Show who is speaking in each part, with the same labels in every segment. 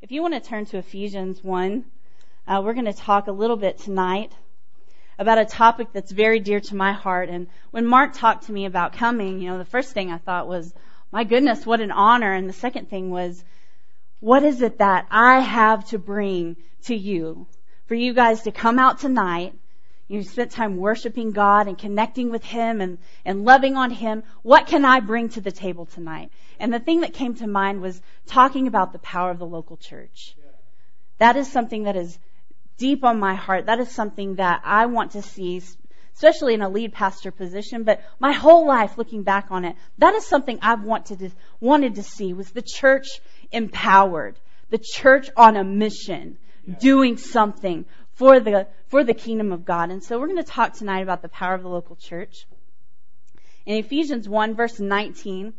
Speaker 1: If you want to turn to Ephesians 1, uh, we're going to talk a little bit tonight about a topic that's very dear to my heart. And when Mark talked to me about coming, you know, the first thing I thought was, my goodness, what an honor. And the second thing was, what is it that I have to bring to you? For you guys to come out tonight, you spent time worshiping God and connecting with Him and, and loving on Him. What can I bring to the table tonight? And the thing that came to mind was talking about the power of the local church. That is something that is deep on my heart. That is something that I want to see, especially in a lead pastor position, but my whole life looking back on it, that is something I've wanted to, wanted to see was the church empowered, the church on a mission, doing something for the, for the kingdom of God. And so we're going to talk tonight about the power of the local church. In Ephesians 1 verse 19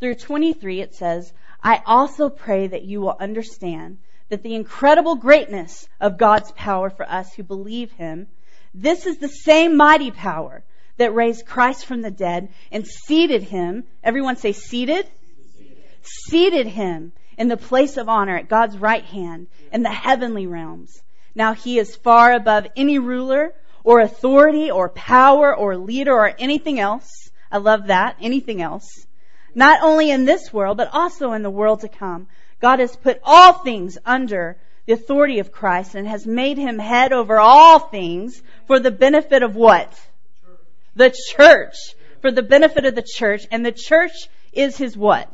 Speaker 1: through 23, it says, I also pray that you will understand that the incredible greatness of God's power for us who believe Him, this is the same mighty power that raised Christ from the dead and seated Him, everyone say seated? Seated, seated Him in the place of honor at God's right hand in the heavenly realms. Now He is far above any ruler or authority or power or leader or anything else. I love that. Anything else. Not only in this world, but also in the world to come. God has put all things under the authority of Christ and has made him head over all things for the benefit of what? The church. For the benefit of the church. And the church is his what?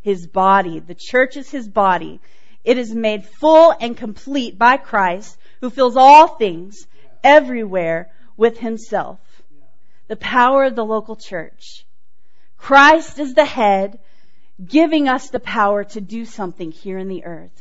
Speaker 1: His body. The church is his body. It is made full and complete by Christ who fills all things everywhere with himself. The power of the local church. Christ is the head giving us the power to do something here in the earth.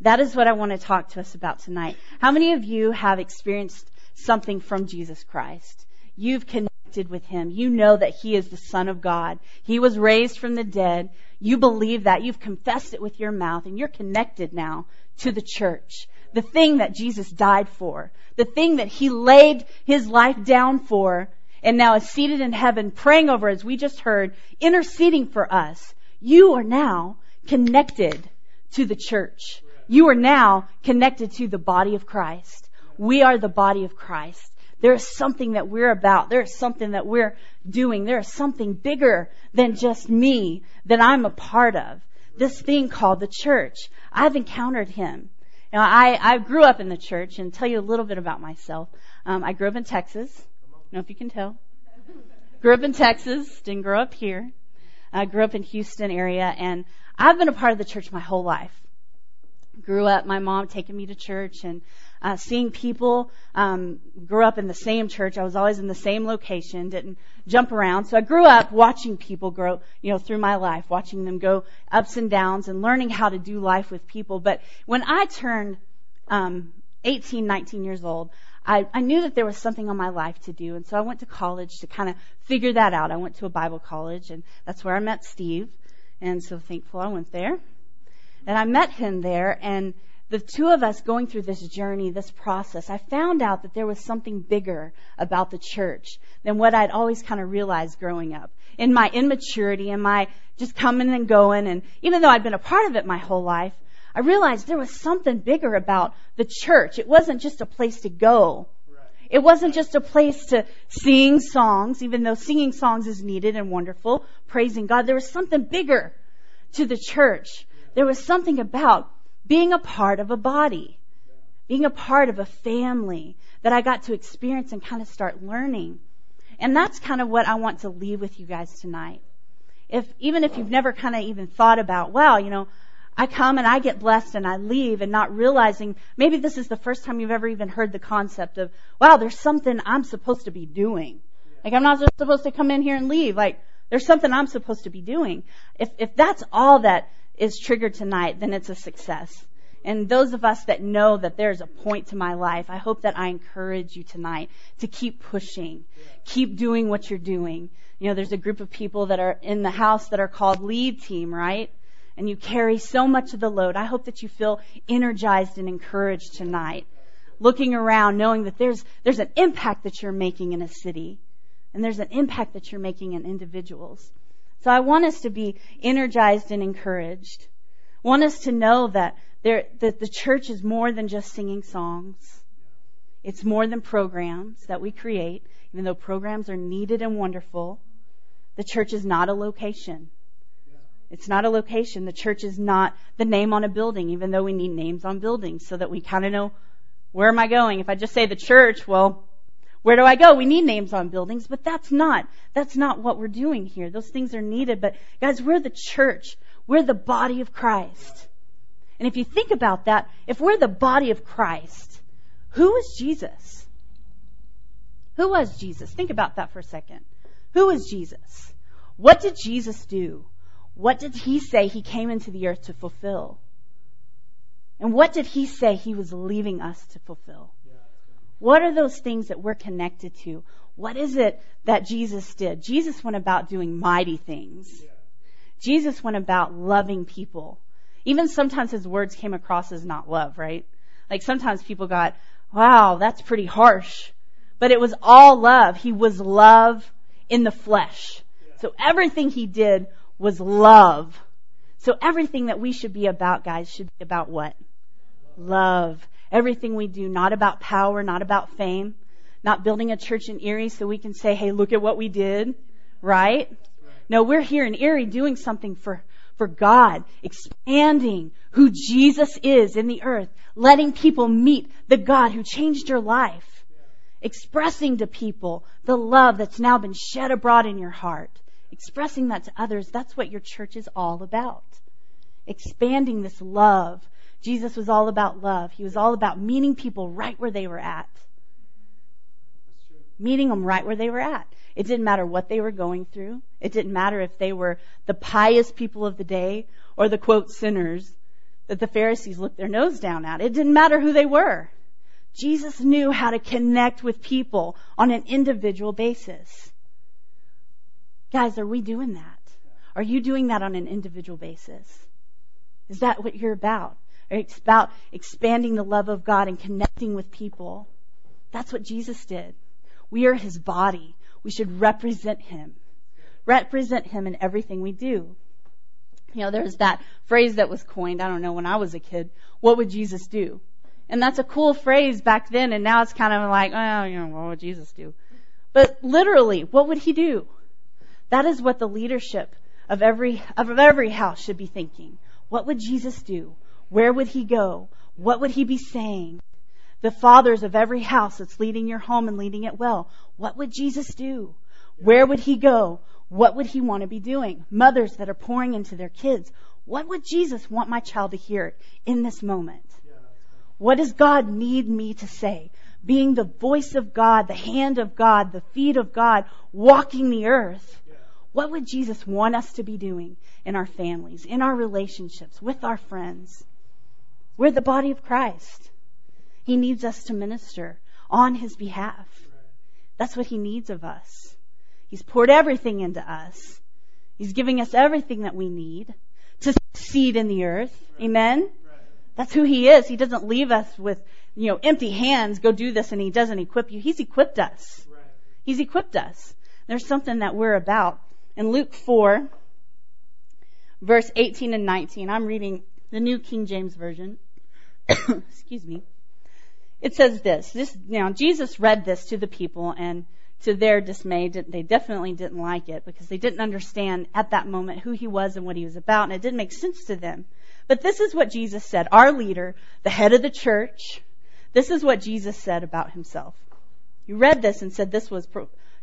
Speaker 1: That is what I want to talk to us about tonight. How many of you have experienced something from Jesus Christ? You've connected with Him. You know that He is the Son of God. He was raised from the dead. You believe that. You've confessed it with your mouth and you're connected now to the church. The thing that Jesus died for. The thing that He laid His life down for and now is seated in heaven praying over, as we just heard, interceding for us. You are now connected to the church. You are now connected to the body of Christ. We are the body of Christ. There is something that we're about. There is something that we're doing. There is something bigger than just me that I'm a part of. This thing called the church. I've encountered him. Now, I, I grew up in the church and tell you a little bit about myself. Um, I grew up in Texas. Know if you can tell. Grew up in Texas. Didn't grow up here. I grew up in Houston area and I've been a part of the church my whole life. Grew up, my mom taking me to church and uh, seeing people. Um, grew up in the same church. I was always in the same location. Didn't jump around. So I grew up watching people grow, you know, through my life, watching them go ups and downs and learning how to do life with people. But when I turned um, 18, 19 years old, I, I knew that there was something on my life to do, and so I went to college to kind of figure that out. I went to a Bible college, and that's where I met Steve, and so thankful I went there. And I met him there, and the two of us going through this journey, this process, I found out that there was something bigger about the church than what I'd always kind of realized growing up. In my immaturity and my just coming and going, and even though I'd been a part of it my whole life, I realized there was something bigger about the church. It wasn't just a place to go. It wasn't just a place to sing songs, even though singing songs is needed and wonderful, praising God. There was something bigger to the church. There was something about being a part of a body, being a part of a family that I got to experience and kind of start learning. And that's kind of what I want to leave with you guys tonight. If, even if you've never kind of even thought about, wow, you know, I come and I get blessed and I leave and not realizing maybe this is the first time you've ever even heard the concept of, wow, there's something I'm supposed to be doing. Like I'm not just supposed to come in here and leave. Like there's something I'm supposed to be doing. If, if that's all that is triggered tonight, then it's a success. And those of us that know that there's a point to my life, I hope that I encourage you tonight to keep pushing. Keep doing what you're doing. You know, there's a group of people that are in the house that are called lead team, right? And you carry so much of the load. I hope that you feel energized and encouraged tonight. Looking around, knowing that there's, there's an impact that you're making in a city. And there's an impact that you're making in individuals. So I want us to be energized and encouraged. I want us to know that there, that the church is more than just singing songs. It's more than programs that we create, even though programs are needed and wonderful. The church is not a location. It's not a location. The church is not the name on a building, even though we need names on buildings so that we kind of know where am I going? If I just say the church, well, where do I go? We need names on buildings, but that's not, that's not what we're doing here. Those things are needed, but guys, we're the church. We're the body of Christ. And if you think about that, if we're the body of Christ, who is Jesus? Who was Jesus? Think about that for a second. Who is Jesus? What did Jesus do? What did he say he came into the earth to fulfill? And what did he say he was leaving us to fulfill? What are those things that we're connected to? What is it that Jesus did? Jesus went about doing mighty things. Jesus went about loving people. Even sometimes his words came across as not love, right? Like sometimes people got, wow, that's pretty harsh. But it was all love. He was love in the flesh. So everything he did was love. So everything that we should be about, guys, should be about what? Love. Everything we do, not about power, not about fame, not building a church in Erie so we can say, hey, look at what we did, right? No, we're here in Erie doing something for, for God, expanding who Jesus is in the earth, letting people meet the God who changed your life, expressing to people the love that's now been shed abroad in your heart, expressing that to others. That's what your church is all about. Expanding this love Jesus was all about love. He was all about meeting people right where they were at. Meeting them right where they were at. It didn't matter what they were going through. It didn't matter if they were the pious people of the day or the quote sinners that the Pharisees looked their nose down at. It didn't matter who they were. Jesus knew how to connect with people on an individual basis. Guys, are we doing that? Are you doing that on an individual basis? Is that what you're about? It's about expanding the love of God and connecting with people. That's what Jesus did. We are his body. We should represent him. Represent him in everything we do. You know, there's that phrase that was coined, I don't know, when I was a kid. What would Jesus do? And that's a cool phrase back then, and now it's kind of like, oh, you know, what would Jesus do? But literally, what would he do? That is what the leadership of every, of every house should be thinking. What would Jesus do? Where would he go? What would he be saying? The fathers of every house that's leading your home and leading it well, what would Jesus do? Where would he go? What would he want to be doing? Mothers that are pouring into their kids, what would Jesus want my child to hear in this moment? What does God need me to say? Being the voice of God, the hand of God, the feet of God, walking the earth. What would Jesus want us to be doing in our families, in our relationships, with our friends? We're the body of Christ. He needs us to minister on His behalf. That's what He needs of us. He's poured everything into us. He's giving us everything that we need to succeed in the earth. Amen? That's who He is. He doesn't leave us with, you know, empty hands, go do this, and He doesn't equip you. He's equipped us. He's equipped us. There's something that we're about. In Luke 4, verse 18 and 19, I'm reading the New King James Version. excuse me. It says this. This now Jesus read this to the people, and to their dismay, they definitely didn't like it because they didn't understand at that moment who he was and what he was about, and it didn't make sense to them. But this is what Jesus said. Our leader, the head of the church, this is what Jesus said about himself. He read this and said this was,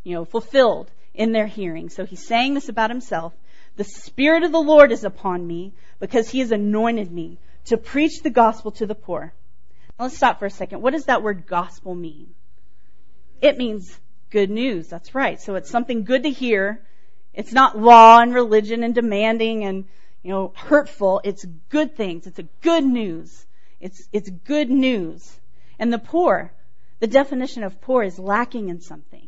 Speaker 1: you know, fulfilled in their hearing. So he's saying this about himself. The Spirit of the Lord is upon me because he has anointed me to preach the gospel to the poor. Now let's stop for a second. What does that word gospel mean? It means good news. That's right. So it's something good to hear. It's not law and religion and demanding and, you know, hurtful. It's good things. It's a good news. It's, it's good news. And the poor, the definition of poor is lacking in something.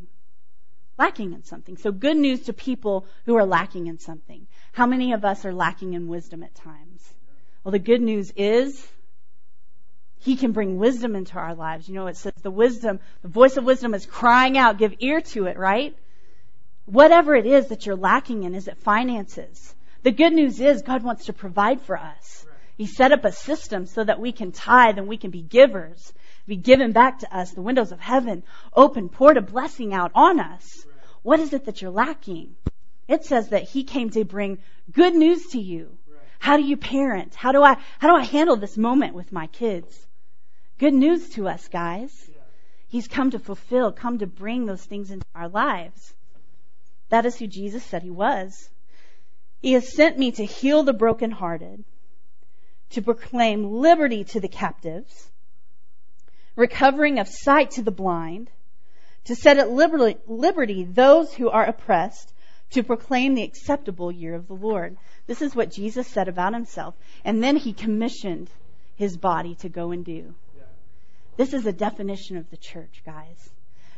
Speaker 1: Lacking in something. So good news to people who are lacking in something. How many of us are lacking in wisdom at times? Well, the good news is he can bring wisdom into our lives. You know, it says the wisdom, the voice of wisdom is crying out, give ear to it, right? Whatever it is that you're lacking in, is it finances? The good news is God wants to provide for us. He set up a system so that we can tithe and we can be givers, be given back to us. The windows of heaven open, poured a blessing out on us. What is it that you're lacking? It says that he came to bring good news to you. How do you parent? How do I, how do I handle this moment with my kids? Good news to us, guys. He's come to fulfill, come to bring those things into our lives. That is who Jesus said he was. He has sent me to heal the brokenhearted, to proclaim liberty to the captives, recovering of sight to the blind, to set at liberty those who are oppressed, to proclaim the acceptable year of the Lord. This is what Jesus said about himself. And then he commissioned his body to go and do. This is a definition of the church, guys.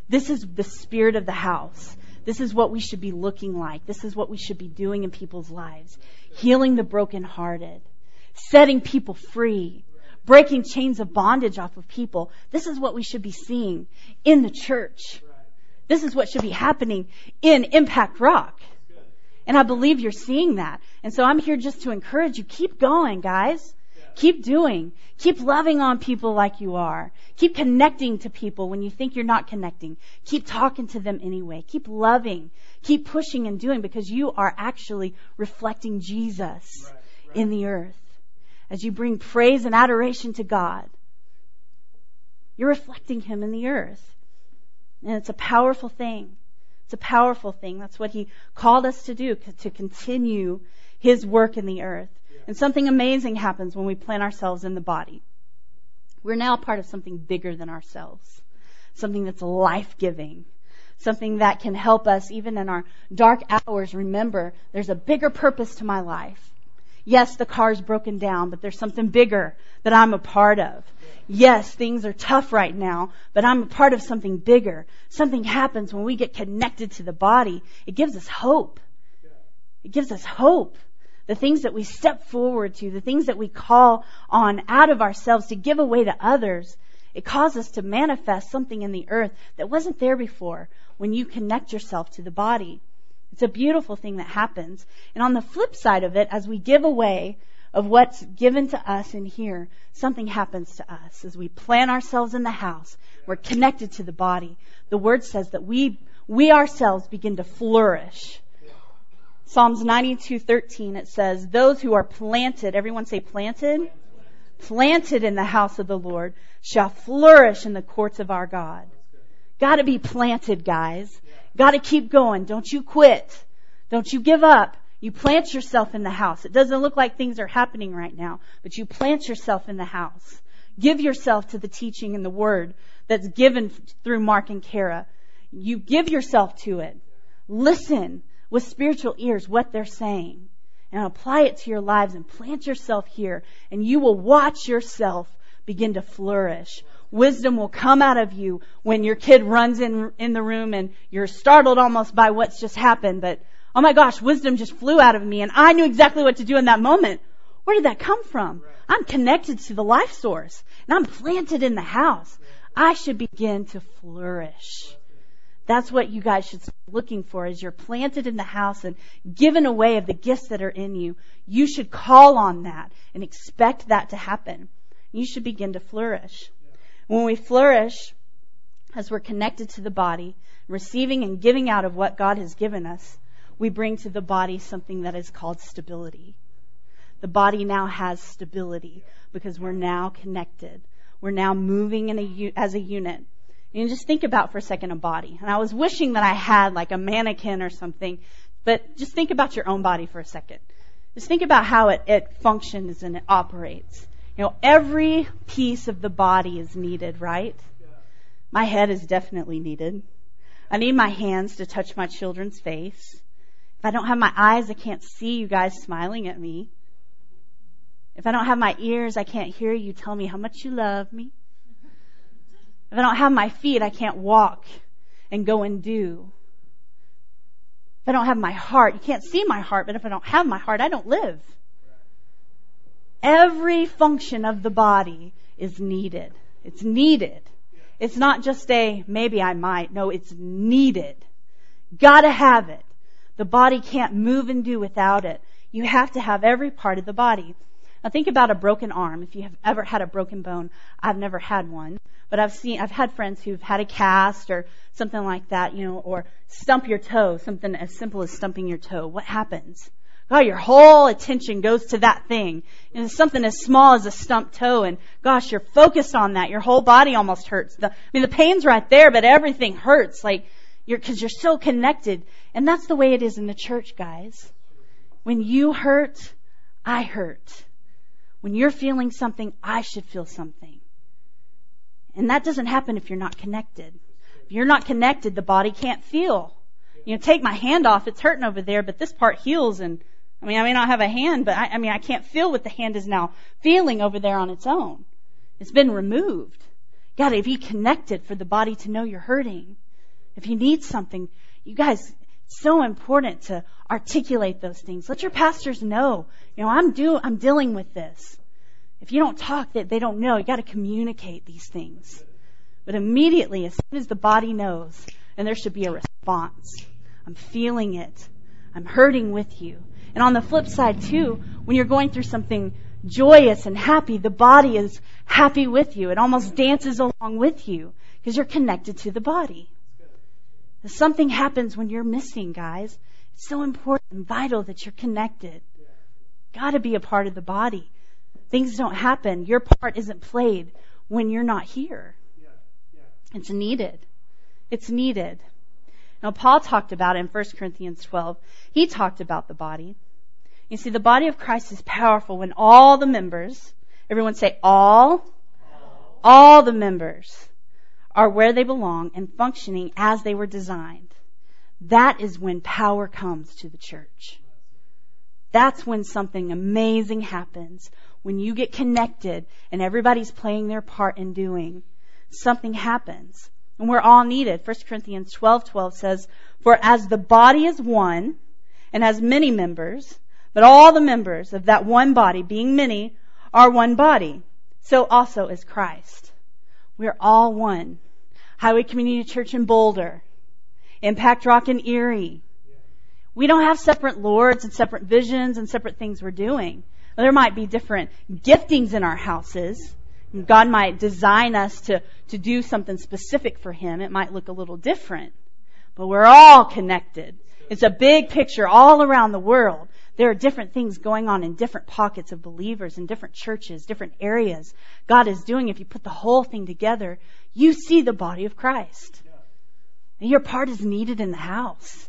Speaker 1: This is the spirit of the house. This is what we should be looking like. This is what we should be doing in people's lives. Healing the brokenhearted. Setting people free. Breaking chains of bondage off of people. This is what we should be seeing in the church. This is what should be happening in Impact Rock. And I believe you're seeing that. And so I'm here just to encourage you. Keep going, guys. Keep doing. Keep loving on people like you are. Keep connecting to people when you think you're not connecting. Keep talking to them anyway. Keep loving. Keep pushing and doing because you are actually reflecting Jesus right, right. in the earth. As you bring praise and adoration to God, you're reflecting Him in the earth. And it's a powerful thing. It's a powerful thing. That's what He called us to do, to continue His work in the earth. And something amazing happens when we plant ourselves in the body. We're now part of something bigger than ourselves. Something that's life giving. Something that can help us even in our dark hours remember there's a bigger purpose to my life. Yes, the car's broken down, but there's something bigger that I'm a part of. Yes, things are tough right now, but I'm a part of something bigger. Something happens when we get connected to the body. It gives us hope. It gives us hope the things that we step forward to, the things that we call on out of ourselves to give away to others, it causes us to manifest something in the earth that wasn't there before when you connect yourself to the body. It's a beautiful thing that happens. And on the flip side of it, as we give away of what's given to us in here, something happens to us. As we plant ourselves in the house, we're connected to the body. The word says that we, we ourselves begin to flourish Psalms 92:13 it says, "Those who are planted, everyone say planted, planted in the house of the Lord shall flourish in the courts of our God." Got to be planted, guys. Got to keep going. Don't you quit. Don't you give up. You plant yourself in the house. It doesn't look like things are happening right now, but you plant yourself in the house. Give yourself to the teaching and the word that's given through Mark and Kara. You give yourself to it. Listen with spiritual ears what they're saying and apply it to your lives and plant yourself here and you will watch yourself begin to flourish. Wisdom will come out of you when your kid runs in, in the room and you're startled almost by what's just happened, but oh my gosh, wisdom just flew out of me and I knew exactly what to do in that moment. Where did that come from? I'm connected to the life source and I'm planted in the house. I should begin to flourish. That's what you guys should be looking for as you're planted in the house and given away of the gifts that are in you. You should call on that and expect that to happen. You should begin to flourish. When we flourish, as we're connected to the body, receiving and giving out of what God has given us, we bring to the body something that is called stability. The body now has stability because we're now connected. We're now moving in a, as a unit. And just think about for a second a body. And I was wishing that I had like a mannequin or something, but just think about your own body for a second. Just think about how it, it functions and it operates. You know, every piece of the body is needed, right? My head is definitely needed. I need my hands to touch my children's face. If I don't have my eyes, I can't see you guys smiling at me. If I don't have my ears, I can't hear you tell me how much you love me. If I don't have my feet, I can't walk and go and do. If I don't have my heart, you can't see my heart, but if I don't have my heart, I don't live. Every function of the body is needed. It's needed. It's not just a maybe I might. No, it's needed. Gotta have it. The body can't move and do without it. You have to have every part of the body. Now think about a broken arm. If you have ever had a broken bone, I've never had one, but I've seen, I've had friends who've had a cast or something like that, you know, or stump your toe, something as simple as stumping your toe. What happens? God, your whole attention goes to that thing. And it's something as small as a stump toe and gosh, you're focused on that. Your whole body almost hurts. The, I mean, the pain's right there, but everything hurts. Like, you're, cause you're so connected. And that's the way it is in the church, guys. When you hurt, I hurt. When you're feeling something, I should feel something. And that doesn't happen if you're not connected. If you're not connected, the body can't feel. You know, take my hand off, it's hurting over there, but this part heals and, I mean, I may not have a hand, but I, I mean, I can't feel what the hand is now feeling over there on its own. It's been removed. Gotta be connected for the body to know you're hurting. If you need something, you guys, so important to articulate those things. Let your pastors know, you know, I'm do, I'm dealing with this. If you don't talk, that they don't know. You got to communicate these things. But immediately, as soon as the body knows, and there should be a response. I'm feeling it. I'm hurting with you. And on the flip side too, when you're going through something joyous and happy, the body is happy with you. It almost dances along with you because you're connected to the body. Something happens when you're missing, guys. It's so important and vital that you're connected. Got to be a part of the body. Things don't happen. Your part isn't played when you're not here. It's needed. It's needed. Now, Paul talked about it in 1 Corinthians 12. He talked about the body. You see, the body of Christ is powerful when all the members, everyone say all, all, all the members are where they belong and functioning as they were designed. That is when power comes to the church. That's when something amazing happens. When you get connected and everybody's playing their part in doing, something happens. And we're all needed. 1 Corinthians 12, 12 says, For as the body is one and has many members, but all the members of that one body, being many, are one body, so also is Christ. We're all one. Highway Community Church in Boulder. Impact Rock in Erie. We don't have separate lords and separate visions and separate things we're doing. There might be different giftings in our houses. God might design us to, to do something specific for Him. It might look a little different. But we're all connected. It's a big picture all around the world there are different things going on in different pockets of believers in different churches, different areas. God is doing, if you put the whole thing together, you see the body of Christ. And your part is needed in the house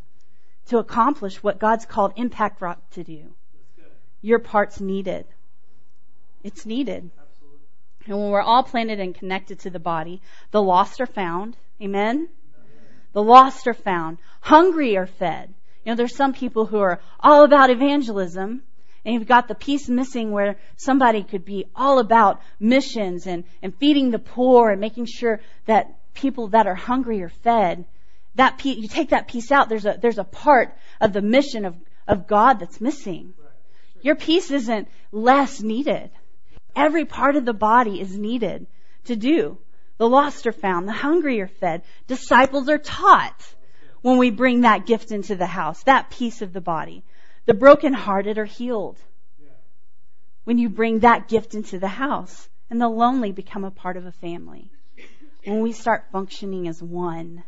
Speaker 1: to accomplish what God's called Impact Rock to do. Your part's needed. It's needed. And when we're all planted and connected to the body, the lost are found. Amen? The lost are found. Hungry are fed. You know, there's some people who are all about evangelism, and you've got the piece missing where somebody could be all about missions and, and feeding the poor and making sure that people that are hungry are fed. That piece, you take that piece out, there's a, there's a part of the mission of, of God that's missing. Your piece isn't less needed. Every part of the body is needed to do. The lost are found, the hungry are fed, disciples are taught when we bring that gift into the house, that piece of the body. The brokenhearted are healed when you bring that gift into the house, and the lonely become a part of a family. When we start functioning as one,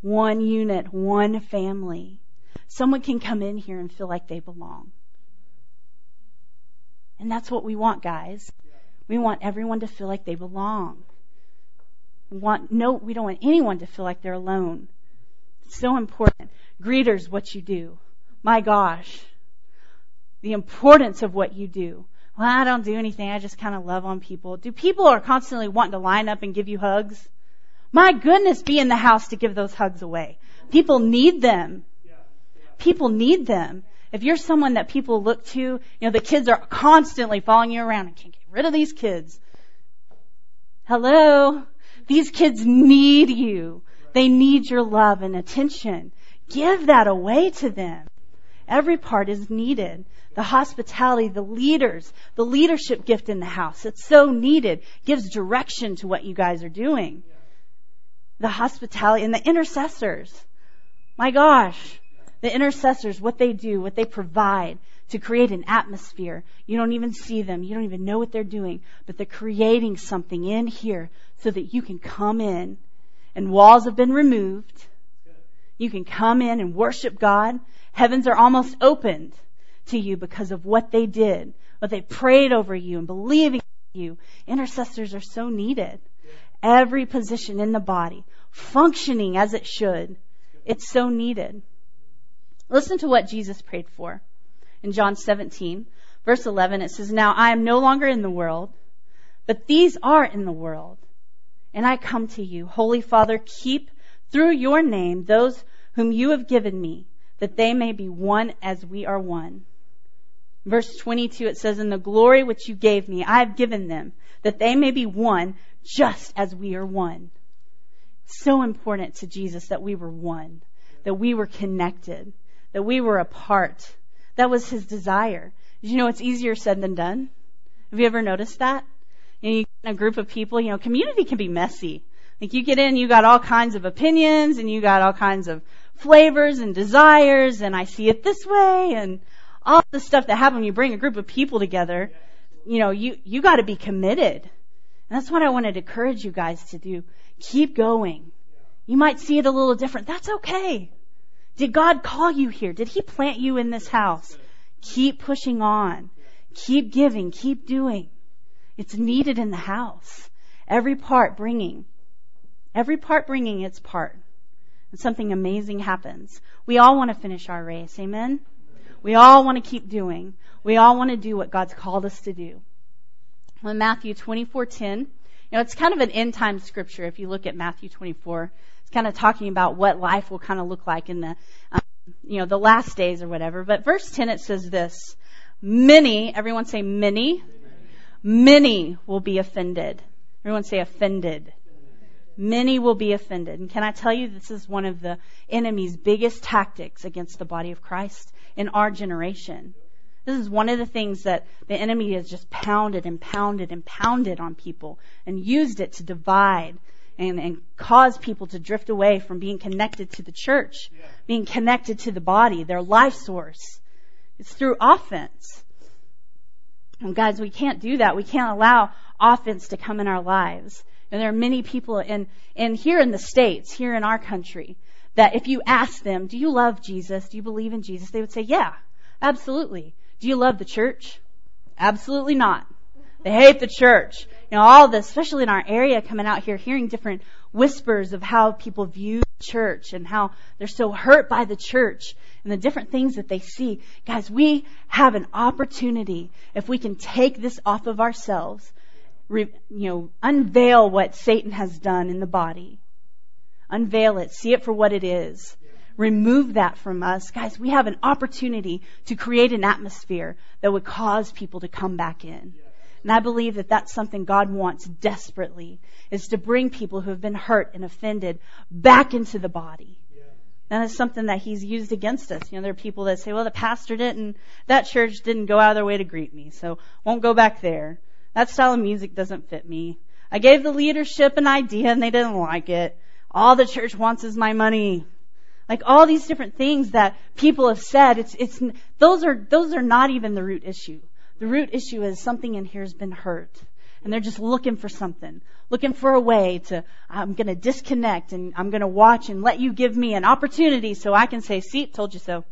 Speaker 1: one unit, one family, someone can come in here and feel like they belong. And that's what we want, guys. We want everyone to feel like they belong. We want no, we don't want anyone to feel like they're alone It's so important. Greeters, what you do. My gosh. The importance of what you do. Well, I don't do anything. I just kind of love on people. Do people are constantly wanting to line up and give you hugs? My goodness, be in the house to give those hugs away. People need them. People need them. If you're someone that people look to, you know, the kids are constantly following you around and can't get rid of these kids. Hello? These kids need you. They need your love and attention. Give that away to them. Every part is needed. The hospitality, the leaders, the leadership gift in the house. It's so needed. Gives direction to what you guys are doing. The hospitality and the intercessors. My gosh. The intercessors, what they do, what they provide to create an atmosphere. You don't even see them. You don't even know what they're doing, but they're creating something in here so that you can come in and walls have been removed. You can come in and worship God. Heavens are almost opened to you because of what they did, what they prayed over you and believing you. Intercessors are so needed. Every position in the body functioning as it should. It's so needed. Listen to what Jesus prayed for in John 17, verse 11, it says, Now I am no longer in the world, but these are in the world. And I come to you, Holy Father, keep through your name those whom you have given me, that they may be one as we are one. Verse 22, it says, In the glory which you gave me, I have given them, that they may be one just as we are one. So important to Jesus that we were one, that we were connected, that we were a part that was his desire. Did you know it's easier said than done? Have you ever noticed that? You you get in a group of people, you know, community can be messy. Like you get in, you got all kinds of opinions and you got all kinds of flavors and desires and I see it this way and all the stuff that happens when you bring a group of people together. You know, you, you gotta be committed. And that's what I wanted to encourage you guys to do. Keep going. You might see it a little different. That's okay. Did God call you here? Did He plant you in this house? Keep pushing on. Keep giving. Keep doing. It's needed in the house. Every part bringing. Every part bringing its part. And something amazing happens. We all want to finish our race. Amen? We all want to keep doing. We all want to do what God's called us to do. Well, Matthew 24:10, you know, it's kind of an end time scripture if you look at Matthew 24 kind of talking about what life will kind of look like in the, um, you know, the last days or whatever. But verse 10 it says this, many, everyone say many, many will be offended. Everyone say offended. Many will be offended. And can I tell you, this is one of the enemy's biggest tactics against the body of Christ in our generation. This is one of the things that the enemy has just pounded and pounded and pounded on people and used it to divide and, and cause people to drift away from being connected to the church, yeah. being connected to the body, their life source. It's through offense. And guys, we can't do that. We can't allow offense to come in our lives. And there are many people in, in here in the States, here in our country, that if you ask them, do you love Jesus? Do you believe in Jesus? They would say, yeah, absolutely. Do you love the church? Absolutely not. They hate the church you know, all this, especially in our area, coming out here, hearing different whispers of how people view church and how they're so hurt by the church and the different things that they see. Guys, we have an opportunity if we can take this off of ourselves, re, you know, unveil what Satan has done in the body. Unveil it. See it for what it is. Remove that from us. Guys, we have an opportunity to create an atmosphere that would cause people to come back in. And I believe that that's something God wants desperately, is to bring people who have been hurt and offended back into the body. Yeah. That is something that He's used against us. You know, there are people that say, well, the pastor didn't, that church didn't go out of their way to greet me, so won't go back there. That style of music doesn't fit me. I gave the leadership an idea and they didn't like it. All the church wants is my money. Like all these different things that people have said, it's, it's, those are, those are not even the root issue. The root issue is something in here has been hurt. And they're just looking for something, looking for a way to, I'm going to disconnect and I'm going to watch and let you give me an opportunity so I can say, see, told you so.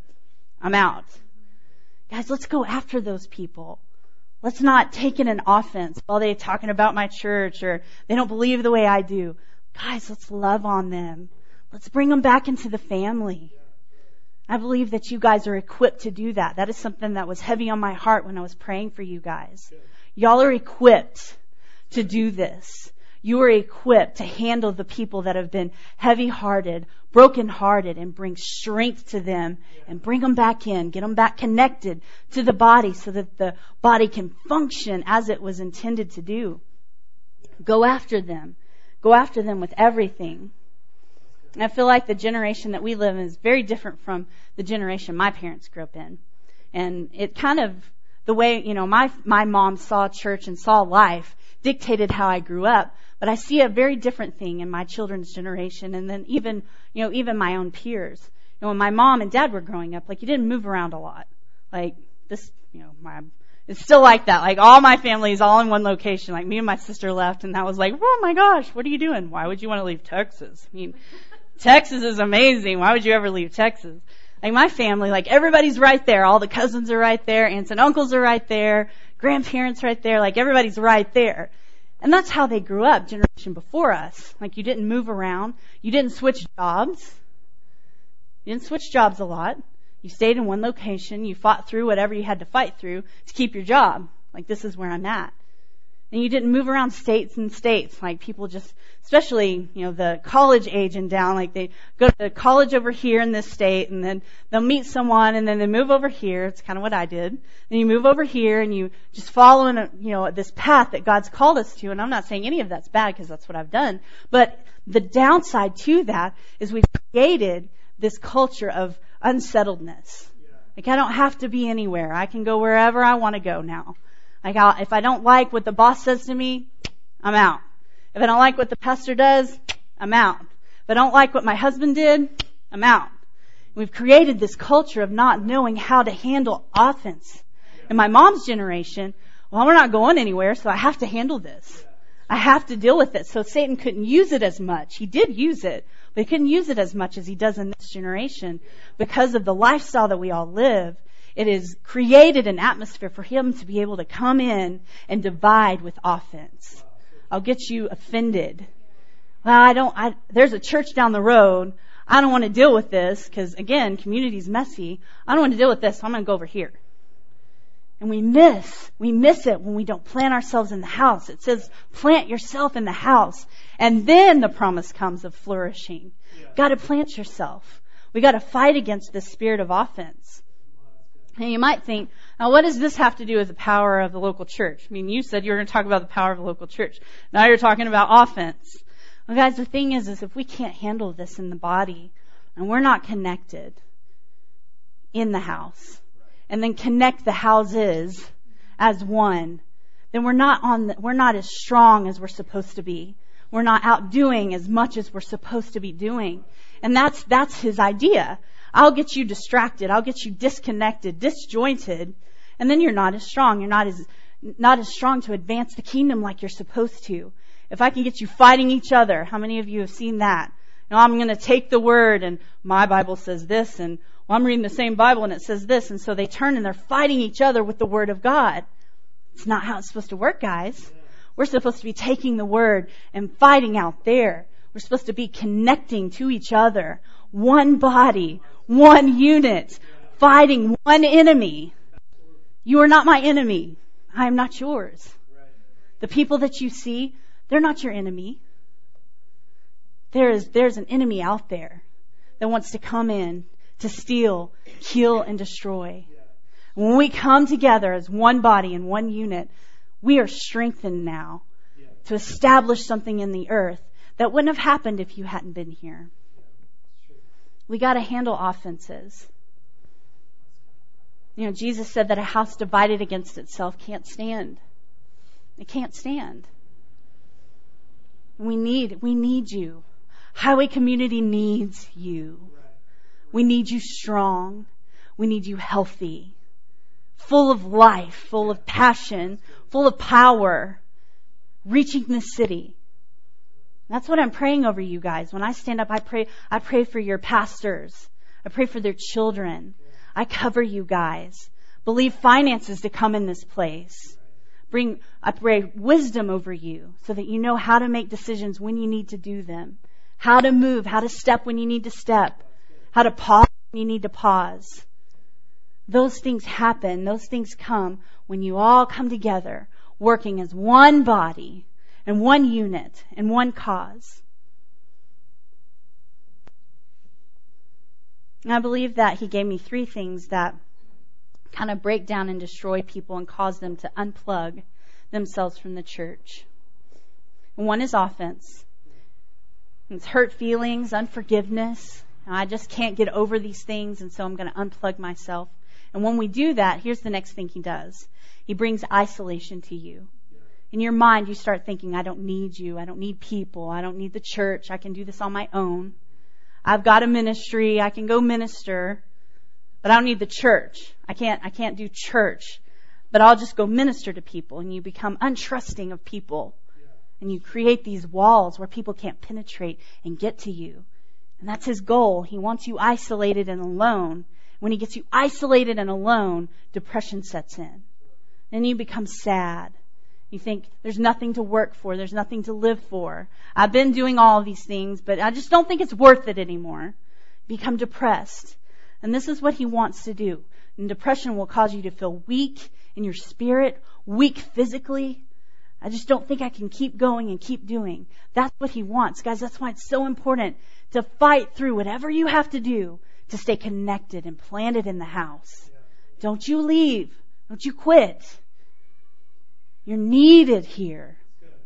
Speaker 1: I'm out. Guys, let's go after those people. Let's not take it an offense while they're talking about my church or they don't believe the way I do. Guys, let's love on them. Let's bring them back into the family. I believe that you guys are equipped to do that. That is something that was heavy on my heart when I was praying for you guys. Y'all are equipped to do this. You are equipped to handle the people that have been heavy hearted, broken hearted, and bring strength to them and bring them back in, get them back connected to the body so that the body can function as it was intended to do. Go after them. Go after them with everything. I feel like the generation that we live in is very different from the generation my parents grew up in. And it kind of, the way, you know, my, my mom saw church and saw life dictated how I grew up. But I see a very different thing in my children's generation and then even, you know, even my own peers. You know, when my mom and dad were growing up, like you didn't move around a lot. Like this, you know, my, it's still like that. Like all my family is all in one location. Like me and my sister left and that was like, oh my gosh, what are you doing? Why would you want to leave Texas? I mean, Texas is amazing. Why would you ever leave Texas? Like my family, like everybody's right there. All the cousins are right there. Aunts and uncles are right there. Grandparents right there. Like everybody's right there. And that's how they grew up generation before us. Like you didn't move around. You didn't switch jobs. You didn't switch jobs a lot. You stayed in one location. You fought through whatever you had to fight through to keep your job. Like this is where I'm at. And you didn't move around states and states. Like people just, especially, you know, the college age and down, like they go to the college over here in this state and then they'll meet someone and then they move over here. It's kind of what I did. Then you move over here and you just follow in a, you know, this path that God's called us to. And I'm not saying any of that's bad because that's what I've done. But the downside to that is we've created this culture of unsettledness. Like I don't have to be anywhere. I can go wherever I want to go now. Like I'll, if I don't like what the boss says to me, I'm out. If I don't like what the pastor does, I'm out. If I don't like what my husband did, I'm out. We've created this culture of not knowing how to handle offense. In my mom's generation, well, we're not going anywhere, so I have to handle this. I have to deal with it. So Satan couldn't use it as much. He did use it, but he couldn't use it as much as he does in this generation because of the lifestyle that we all live it has created an atmosphere for him to be able to come in and divide with offense. I'll get you offended. Well, I don't, I, there's a church down the road. I don't want to deal with this because again, community's messy. I don't want to deal with this, so I'm going to go over here. And we miss, we miss it when we don't plant ourselves in the house. It says, plant yourself in the house. And then the promise comes of flourishing. Yeah. Gotta plant yourself. We gotta fight against the spirit of offense. And you might think, now what does this have to do with the power of the local church? I mean, you said you were going to talk about the power of the local church. Now you're talking about offense. Well guys, the thing is, is if we can't handle this in the body, and we're not connected in the house, and then connect the houses as one, then we're not on, the, we're not as strong as we're supposed to be. We're not out doing as much as we're supposed to be doing. And that's, that's his idea. I'll get you distracted. I'll get you disconnected, disjointed, and then you're not as strong. You're not as, not as strong to advance the kingdom like you're supposed to. If I can get you fighting each other, how many of you have seen that? Now I'm going to take the word and my Bible says this and well, I'm reading the same Bible and it says this and so they turn and they're fighting each other with the word of God. It's not how it's supposed to work, guys. We're supposed to be taking the word and fighting out there. We're supposed to be connecting to each other. One body, one unit, fighting one enemy. You are not my enemy. I am not yours. The people that you see, they're not your enemy. There is, there's an enemy out there that wants to come in to steal, kill, and destroy. When we come together as one body and one unit, we are strengthened now to establish something in the earth that wouldn't have happened if you hadn't been here. We got to handle offenses. You know, Jesus said that a house divided against itself can't stand. It can't stand. We need, we need you. Highway community needs you. We need you strong. We need you healthy. Full of life, full of passion, full of power. Reaching the city. That's what I'm praying over you guys. When I stand up, I pray, I pray for your pastors. I pray for their children. I cover you guys. Believe finances to come in this place. Bring, I pray wisdom over you so that you know how to make decisions when you need to do them. How to move, how to step when you need to step. How to pause when you need to pause. Those things happen, those things come when you all come together working as one body and one unit and one cause. And I believe that he gave me three things that kind of break down and destroy people and cause them to unplug themselves from the church. And one is offense. It's hurt feelings, unforgiveness. I just can't get over these things, and so I'm going to unplug myself. And when we do that, here's the next thing he does. He brings isolation to you in your mind, you start thinking, I don't need you. I don't need people. I don't need the church. I can do this on my own. I've got a ministry. I can go minister. but I don't need the church. I can't, I can't do church, but I'll just go minister to people and you become untrusting of people. And you create these walls where people can't penetrate and get to you. And that's his goal. He wants you isolated and alone. When he gets you isolated and alone, depression sets in. Then you become sad. You think there's nothing to work for, there's nothing to live for. I've been doing all these things, but I just don't think it's worth it anymore. Become depressed. And this is what he wants to do. And depression will cause you to feel weak in your spirit, weak physically. I just don't think I can keep going and keep doing. That's what he wants. Guys, that's why it's so important to fight through whatever you have to do to stay connected and planted in the house. Don't you leave. Don't you quit. You're needed here.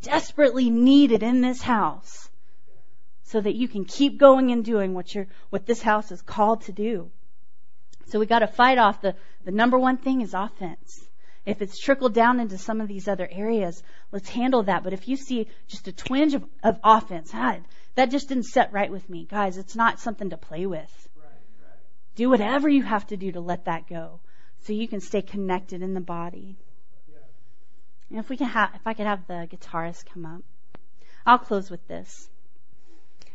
Speaker 1: Desperately needed in this house. So that you can keep going and doing what you're, what this house is called to do. So we gotta fight off the, the number one thing is offense. If it's trickled down into some of these other areas, let's handle that. But if you see just a twinge of, of offense, ah, that just didn't set right with me. Guys, it's not something to play with. Right, right. Do whatever you have to do to let that go so you can stay connected in the body. And if we can have, if I could have the guitarist come up, I'll close with this.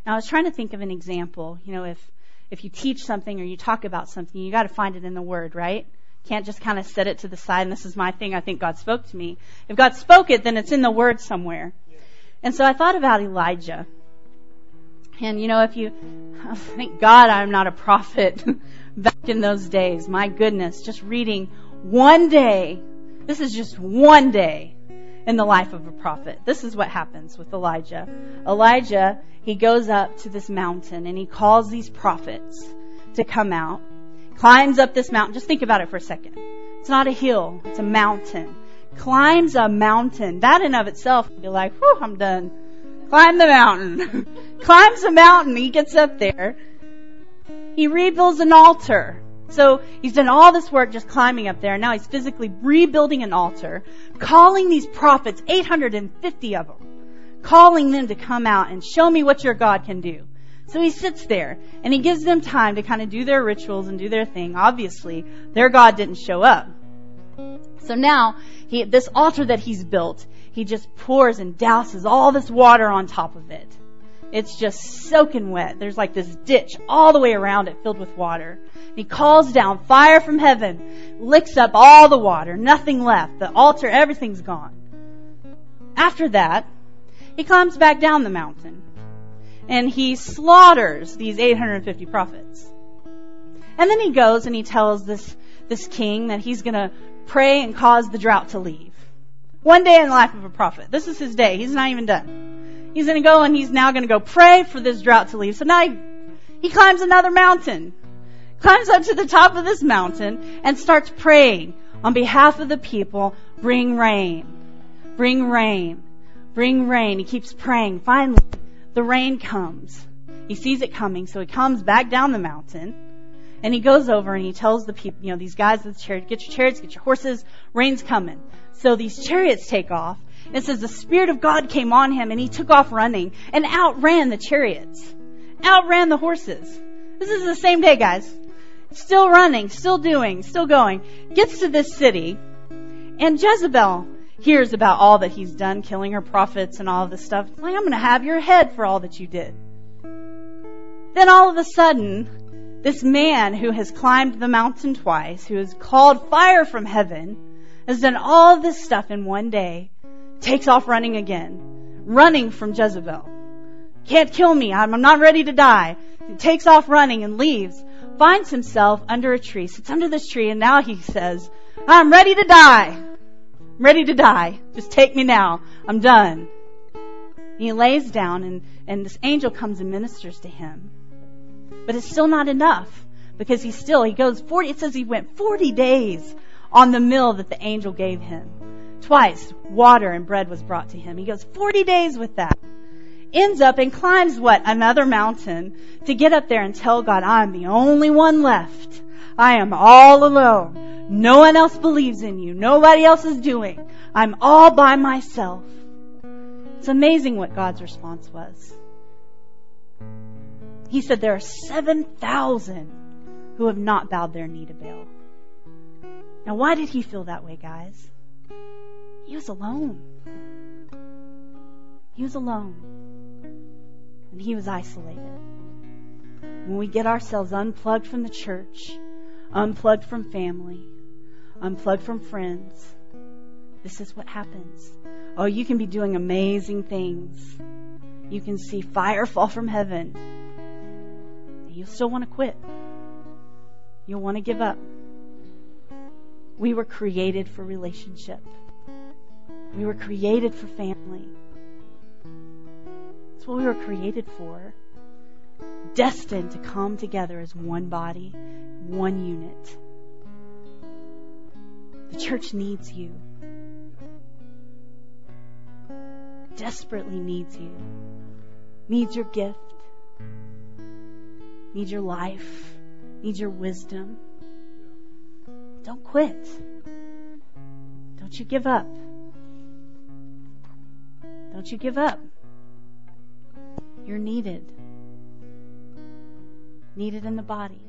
Speaker 1: Now I was trying to think of an example. You know, if, if you teach something or you talk about something, you gotta find it in the Word, right? Can't just kind of set it to the side and this is my thing. I think God spoke to me. If God spoke it, then it's in the Word somewhere. And so I thought about Elijah. And you know, if you, oh, thank God I'm not a prophet back in those days. My goodness, just reading one day. This is just one day in the life of a prophet. This is what happens with Elijah. Elijah, he goes up to this mountain and he calls these prophets to come out, climbs up this mountain. Just think about it for a second. It's not a hill, it's a mountain. Climbs a mountain. That in of itself, you're like, whew, I'm done climb the mountain. Climbs the mountain. He gets up there. He rebuilds an altar. So he's done all this work just climbing up there. And now he's physically rebuilding an altar, calling these prophets, 850 of them, calling them to come out and show me what your God can do. So he sits there and he gives them time to kind of do their rituals and do their thing. Obviously, their God didn't show up. So now, he, this altar that he's built, he just pours and douses all this water on top of it. It's just soaking wet. There's like this ditch all the way around it filled with water. He calls down fire from heaven, licks up all the water, nothing left. The altar, everything's gone. After that, he climbs back down the mountain and he slaughters these 850 prophets. And then he goes and he tells this, this king that he's gonna pray and cause the drought to leave. One day in the life of a prophet. This is his day. He's not even done. He's going to go and he's now going to go pray for this drought to leave. So now he, he climbs another mountain, climbs up to the top of this mountain and starts praying on behalf of the people, bring rain, bring rain, bring rain. He keeps praying. Finally, the rain comes. He sees it coming, so he comes back down the mountain and he goes over and he tells the people, you know, these guys with the chariot, get your chariots, get your horses, rain's coming. So these chariots take off. It says the Spirit of God came on him and he took off running and outran the chariots. Outran the horses. This is the same day, guys. Still running, still doing, still going. Gets to this city and Jezebel hears about all that he's done, killing her prophets and all of this stuff. Like, I'm going to have your head for all that you did. Then all of a sudden, this man who has climbed the mountain twice, who has called fire from heaven, has done all this stuff in one day, takes off running again, running from Jezebel. Can't kill me. I'm, I'm not ready to die. He takes off running and leaves, finds himself under a tree, sits under this tree, and now he says, I'm ready to die. I'm ready to die. Just take me now. I'm done. And he lays down and, and this angel comes and ministers to him. But it's still not enough because he still, he goes 40, it says he went 40 days on the meal that the angel gave him. Twice, water and bread was brought to him. He goes 40 days with that. Ends up and climbs what? Another mountain to get up there and tell God, I'm the only one left. I am all alone. No one else believes in you. Nobody else is doing. I'm all by myself. It's amazing what God's response was. He said, there are 7,000 who have not bowed their knee to Baal. Now, why did he feel that way, guys? He was alone. He was alone. And he was isolated. When we get ourselves unplugged from the church, unplugged from family, unplugged from friends, this is what happens. Oh, you can be doing amazing things. You can see fire fall from heaven. You'll still want to quit. You'll want to give up. We were created for relationship. We were created for family. That's what we were created for. Destined to come together as one body, one unit. The church needs you. Desperately needs you. Needs your gift. Needs your life. Needs your wisdom. Don't quit. Don't you give up. Don't you give up. You're needed. Needed in the body.